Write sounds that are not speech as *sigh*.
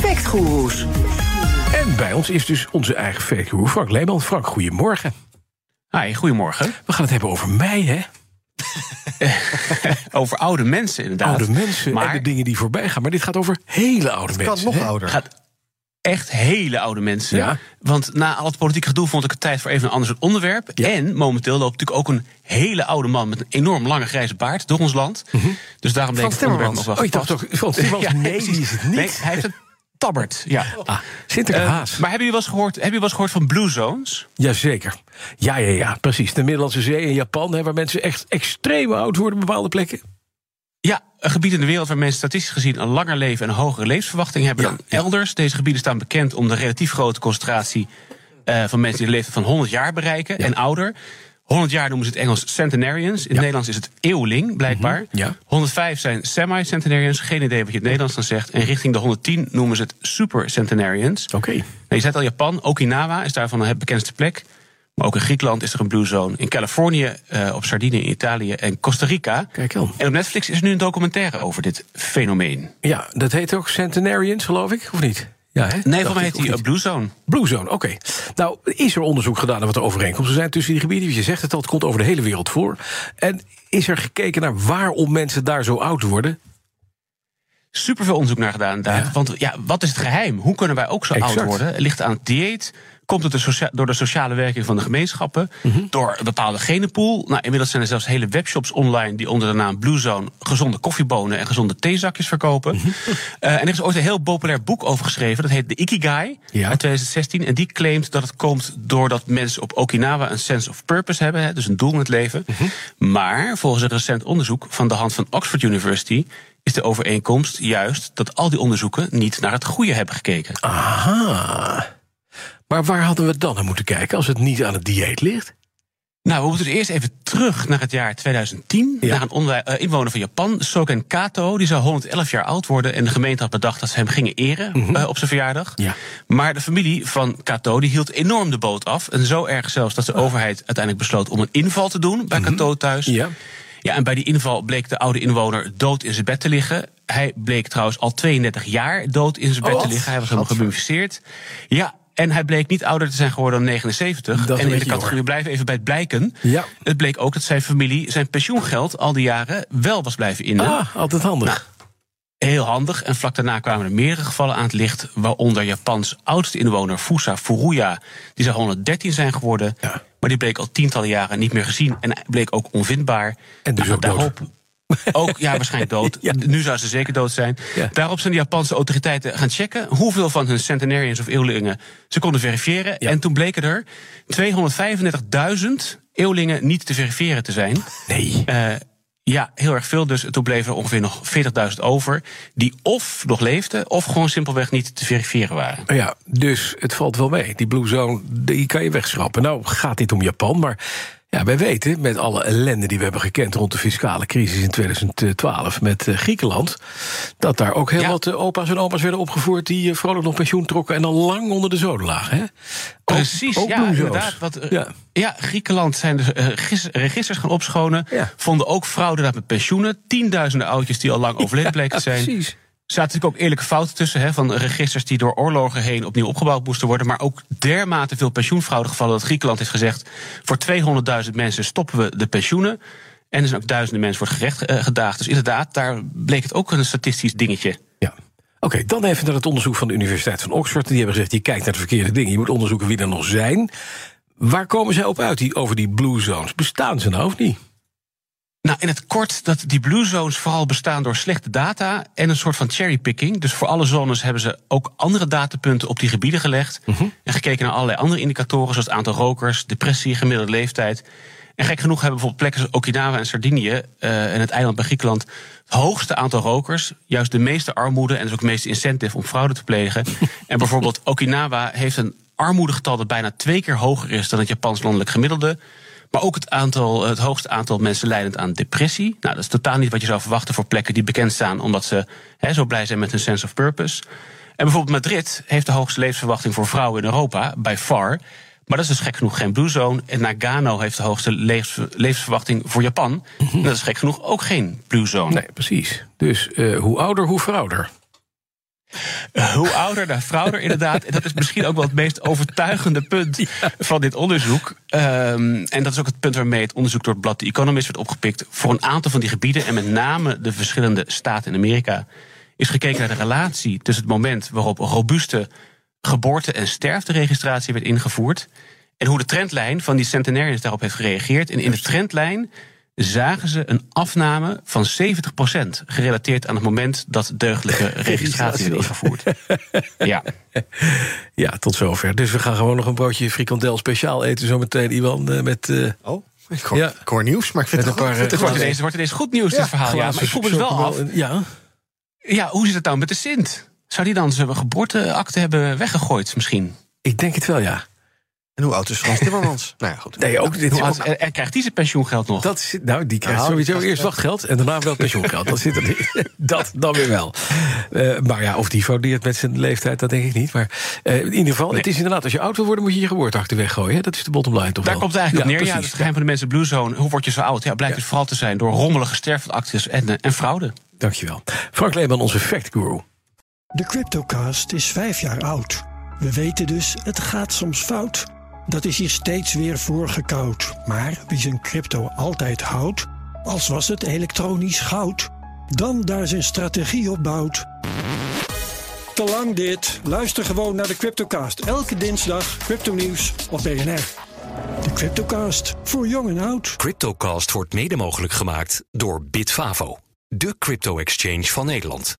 Factgoeroes. En bij ons is dus onze eigen fakegoer Frank Leeman. Frank, goedemorgen. Hi, goedemorgen. We gaan het hebben over mij, hè? *laughs* over oude mensen, inderdaad. Oude mensen maar en de dingen die voorbij gaan. Maar dit gaat over hele oude Het mensen. kan nog ouder. gaat echt hele oude mensen. Ja. Want na al het politieke gedoe vond ik het tijd voor even een ander soort onderwerp. Ja. En momenteel loopt natuurlijk ook een hele oude man met een enorm lange grijze baard door ons land. Dus daarom denk ik het onderwerp nog wel Oh, je dacht Frans Timmermans? *laughs* Ja, nee, die is het niet. Nee, hij heeft een tabbert. Ja. Ah, Sinterklaas. Eh, maar hebben jullie wel eens gehoord, hebben jullie wel eens gehoord van Blue Zones? Jazeker. Ja, ja, ja, precies. De Middellandse Zee en Japan, hè, waar mensen echt extreem oud worden op bepaalde plekken. Ja, een gebied in de wereld waar mensen statistisch gezien een langer leven en een hogere levensverwachting hebben Ja, dan elders. Deze gebieden staan bekend om de relatief grote concentratie eh, van mensen die de leeftijd van 100 jaar bereiken en ouder. 100 jaar noemen ze het Engels centenarians. In het Nederlands is het eeuweling, blijkbaar. Mhm, ja. 105 zijn semi-centenarians. Geen idee wat je in het Nederlands dan zegt. En richting de 110 noemen ze het super centenarians. Oké. Nou, je zei al, Japan, Okinawa is daarvan de bekendste plek. Maar ook in Griekenland is er een blue zone. In Californië, eh, op Sardinië, in Italië en Costa Rica. Kijk aan. En op Netflix is er nu een documentaire over dit fenomeen. Ja, dat heet ook Centenarians, geloof ik, of niet? Ja, hè? Nee, ik, heet die niet? Blue Zone. Blue Zone, oké. Nou, is er onderzoek gedaan naar wat de overeenkomsten zijn tussen die gebieden? Je zegt het al, het komt over de hele wereld voor. En is er gekeken naar waarom mensen daar zo oud worden? Superveel onderzoek naar gedaan. Ja. Want ja, wat is het geheim? Hoe kunnen wij ook zo Exact. oud worden? Het ligt aan het dieet. Komt het de door de sociale werking van de gemeenschappen? Mhm. Door een bepaalde genenpool? Nou, inmiddels zijn er zelfs hele webshops online... die onder de naam Blue Zone gezonde koffiebonen en gezonde theezakjes verkopen. Mhm. Eh, en er is ooit een heel populair boek over geschreven. Dat heet The Ikigai Ja. uit 2016. En die claimt dat het komt doordat mensen op Okinawa... een sense of purpose hebben, hè, dus een doel in het leven. Mhm. Maar volgens een recent onderzoek van de hand van Oxford University... is de overeenkomst juist dat al die onderzoeken niet naar het goede hebben gekeken. Aha. Maar waar hadden we dan naar moeten kijken als het niet aan het dieet ligt? Nou, we moeten dus eerst even terug naar het jaar 2010. Ja. Naar een eh, inwoner van Japan, Soken Kato. Die zou 111 jaar oud worden. En de gemeente had bedacht dat ze hem gingen eren eh, op zijn verjaardag. Ja. Maar de familie van Kato die hield enorm de boot af. En zo erg zelfs dat de overheid uiteindelijk besloot om een inval te doen bij Kato thuis. Ja. Ja, en bij die inval bleek de oude inwoner dood in zijn bed te liggen. Hij bleek trouwens al 32 jaar dood in zijn bed Oh, te liggen. Hij was helemaal gemummificeerd. Ja, en hij bleek niet ouder te zijn geworden dan 79. Dat is een en in de categorie, blijven even bij het blijken. Ja. Het bleek ook dat zijn familie zijn pensioengeld al die jaren wel was blijven innen. Ah, altijd handig. Heel handig. En vlak daarna kwamen er meerdere gevallen aan het licht. Waaronder Japans oudste inwoner Fusa Furuya. Die zou 113 zijn geworden. Ja. Maar die bleek al tientallen jaren niet meer gezien. En bleek ook onvindbaar. En dus ook dood. daarop Ook, ja, waarschijnlijk dood. *laughs* Ja. Nu zou ze zeker dood zijn. Ja. Daarop zijn de Japanse autoriteiten gaan checken... hoeveel van hun centenarians of eeuwelingen ze konden verifiëren. Ja. En toen bleken er 235.000 eeuwelingen niet te verifiëren te zijn. Nee. Eh, ja, heel erg veel. Dus toen bleven er ongeveer nog 40.000 over. Die of nog leefden, of gewoon simpelweg niet te verifiëren waren. Ja, dus het valt wel mee. Die Blue Zone, die kan je wegschrappen. Nou gaat dit om Japan, maar ja, wij weten met alle ellende die we hebben gekend rond de fiscale crisis in 2012 met eh, Griekenland, dat daar ook heel Ja. wat eh, opa's en oma's werden opgevoerd die eh, vrolijk nog pensioen trokken en al lang onder de zoden lagen. Hè? Precies, ook ja, inderdaad. Wat, Ja. ja. Griekenland zijn de regis- registers gaan opschonen. Ja. Vonden ook fraude daar met pensioenen. Tienduizenden oudjes die al lang overleden bleken te zijn. Precies. Zaten natuurlijk ook eerlijke fouten tussen. Hè, van registers die door oorlogen heen opnieuw opgebouwd moesten worden. Maar ook dermate veel pensioenfraude gevallen dat Griekenland heeft gezegd. Voor 200.000 mensen stoppen we de pensioenen. En er zijn ook duizenden mensen voor het gerecht eh, gedaagd. Dus inderdaad, daar bleek het ook een statistisch dingetje. Ja. Oké, dan even naar het onderzoek van de Universiteit van Oxford. Die hebben gezegd, je kijkt naar de verkeerde dingen. Je moet onderzoeken wie er nog zijn. Waar komen zij op uit die, over die blue zones? Bestaan ze nou of niet? Nou, in het kort dat die blue zones vooral bestaan door slechte data en een soort van cherrypicking. Dus voor alle zones hebben ze ook andere datapunten op die gebieden gelegd. En gekeken naar allerlei andere indicatoren, zoals het aantal rokers, depressie, gemiddelde leeftijd. En gek genoeg hebben bijvoorbeeld plekken zoals Okinawa en Sardinië uh, en het eiland bij Griekenland het hoogste aantal rokers, juist de meeste armoede en dus ook het meeste incentive om fraude te plegen. *laughs* en bijvoorbeeld Okinawa heeft een armoedegetal dat bijna twee keer hoger is dan het Japans landelijk gemiddelde. Maar ook het, aantal, het hoogste aantal mensen leidend aan depressie. Nou, dat is totaal niet wat je zou verwachten voor plekken die bekend staan omdat ze zo blij zijn met hun sense of purpose. En bijvoorbeeld Madrid heeft de hoogste levensverwachting voor vrouwen in Europa, by far. Maar dat is dus gek genoeg geen blue zone. En Nagano heeft de hoogste levensverwachting voor Japan. En dat is gek genoeg ook geen blue zone. Nee, precies. Dus uh, hoe ouder, hoe verouder. Hoe ouder, de vrouwder inderdaad. En dat is misschien ook wel het meest overtuigende punt van dit onderzoek. Um, en dat is ook het punt waarmee het onderzoek door het blad The Economist werd opgepikt. Voor een aantal van die gebieden en met name de verschillende staten in Amerika. Is gekeken naar de relatie tussen het moment waarop robuuste geboorte- en sterfteregistratie werd ingevoerd. En hoe de trendlijn van die centenarians daarop heeft gereageerd. En in de trendlijn zagen ze een afname van 70% gerelateerd aan het moment dat deugdelijke *laughs* registratie werd ingevoerd. *laughs* ja. ja, tot zover. Dus we gaan gewoon nog een broodje frikandel speciaal eten zometeen, Iwan, eh, met... Uh, oh. Ik hoor, ja. ik hoor nieuws, maar ik vind het, een paar, het, het, wordt ineens, wordt ineens goed nieuws, ja, dit verhaal. Ja, maar ik voel me dus wel af. Ja. ja, hoe zit het nou met de Sint? Zou die dan zijn geboorteakte hebben weggegooid misschien? Ik denk het wel, ja. En hoe oud is Frans Timmermans? *laughs* nou ja, goed. Nee, ook, dit en, krijgt hij zijn pensioengeld nog? Dat zit, nou, die krijgt nou, sowieso eerst wachtgeld en daarna wel pensioengeld. dat zit er *laughs* Dat dan weer wel. Uh, maar ja, of die fraudeert met zijn leeftijd, dat denk ik niet. Maar uh, in ieder geval, het is inderdaad, als je oud wil worden, moet je je geboorteakte weggooien. Hè? Dat is de bottom line toch Daar wel. komt het eigenlijk op neer. Ja, het geheim van de mensen Blue Zone. Hoe word je zo oud? Ja, blijkt ja. dus vooral te zijn door rommelige sterfactes en, uh, en fraude. Dankjewel. Frank Leeman, onze fact guru. De Cryptocast is vijf jaar oud. We weten dus, het gaat soms fout. Dat is hier steeds weer voorgekoud. Maar wie zijn crypto altijd houdt, als was het elektronisch goud, dan daar zijn strategie op bouwt. Te lang dit. Luister gewoon naar de Cryptocast. Elke dinsdag crypto nieuws op BNR. De Cryptocast, voor jong en oud. Cryptocast wordt mede mogelijk gemaakt door Bitfavo, de crypto-exchange van Nederland.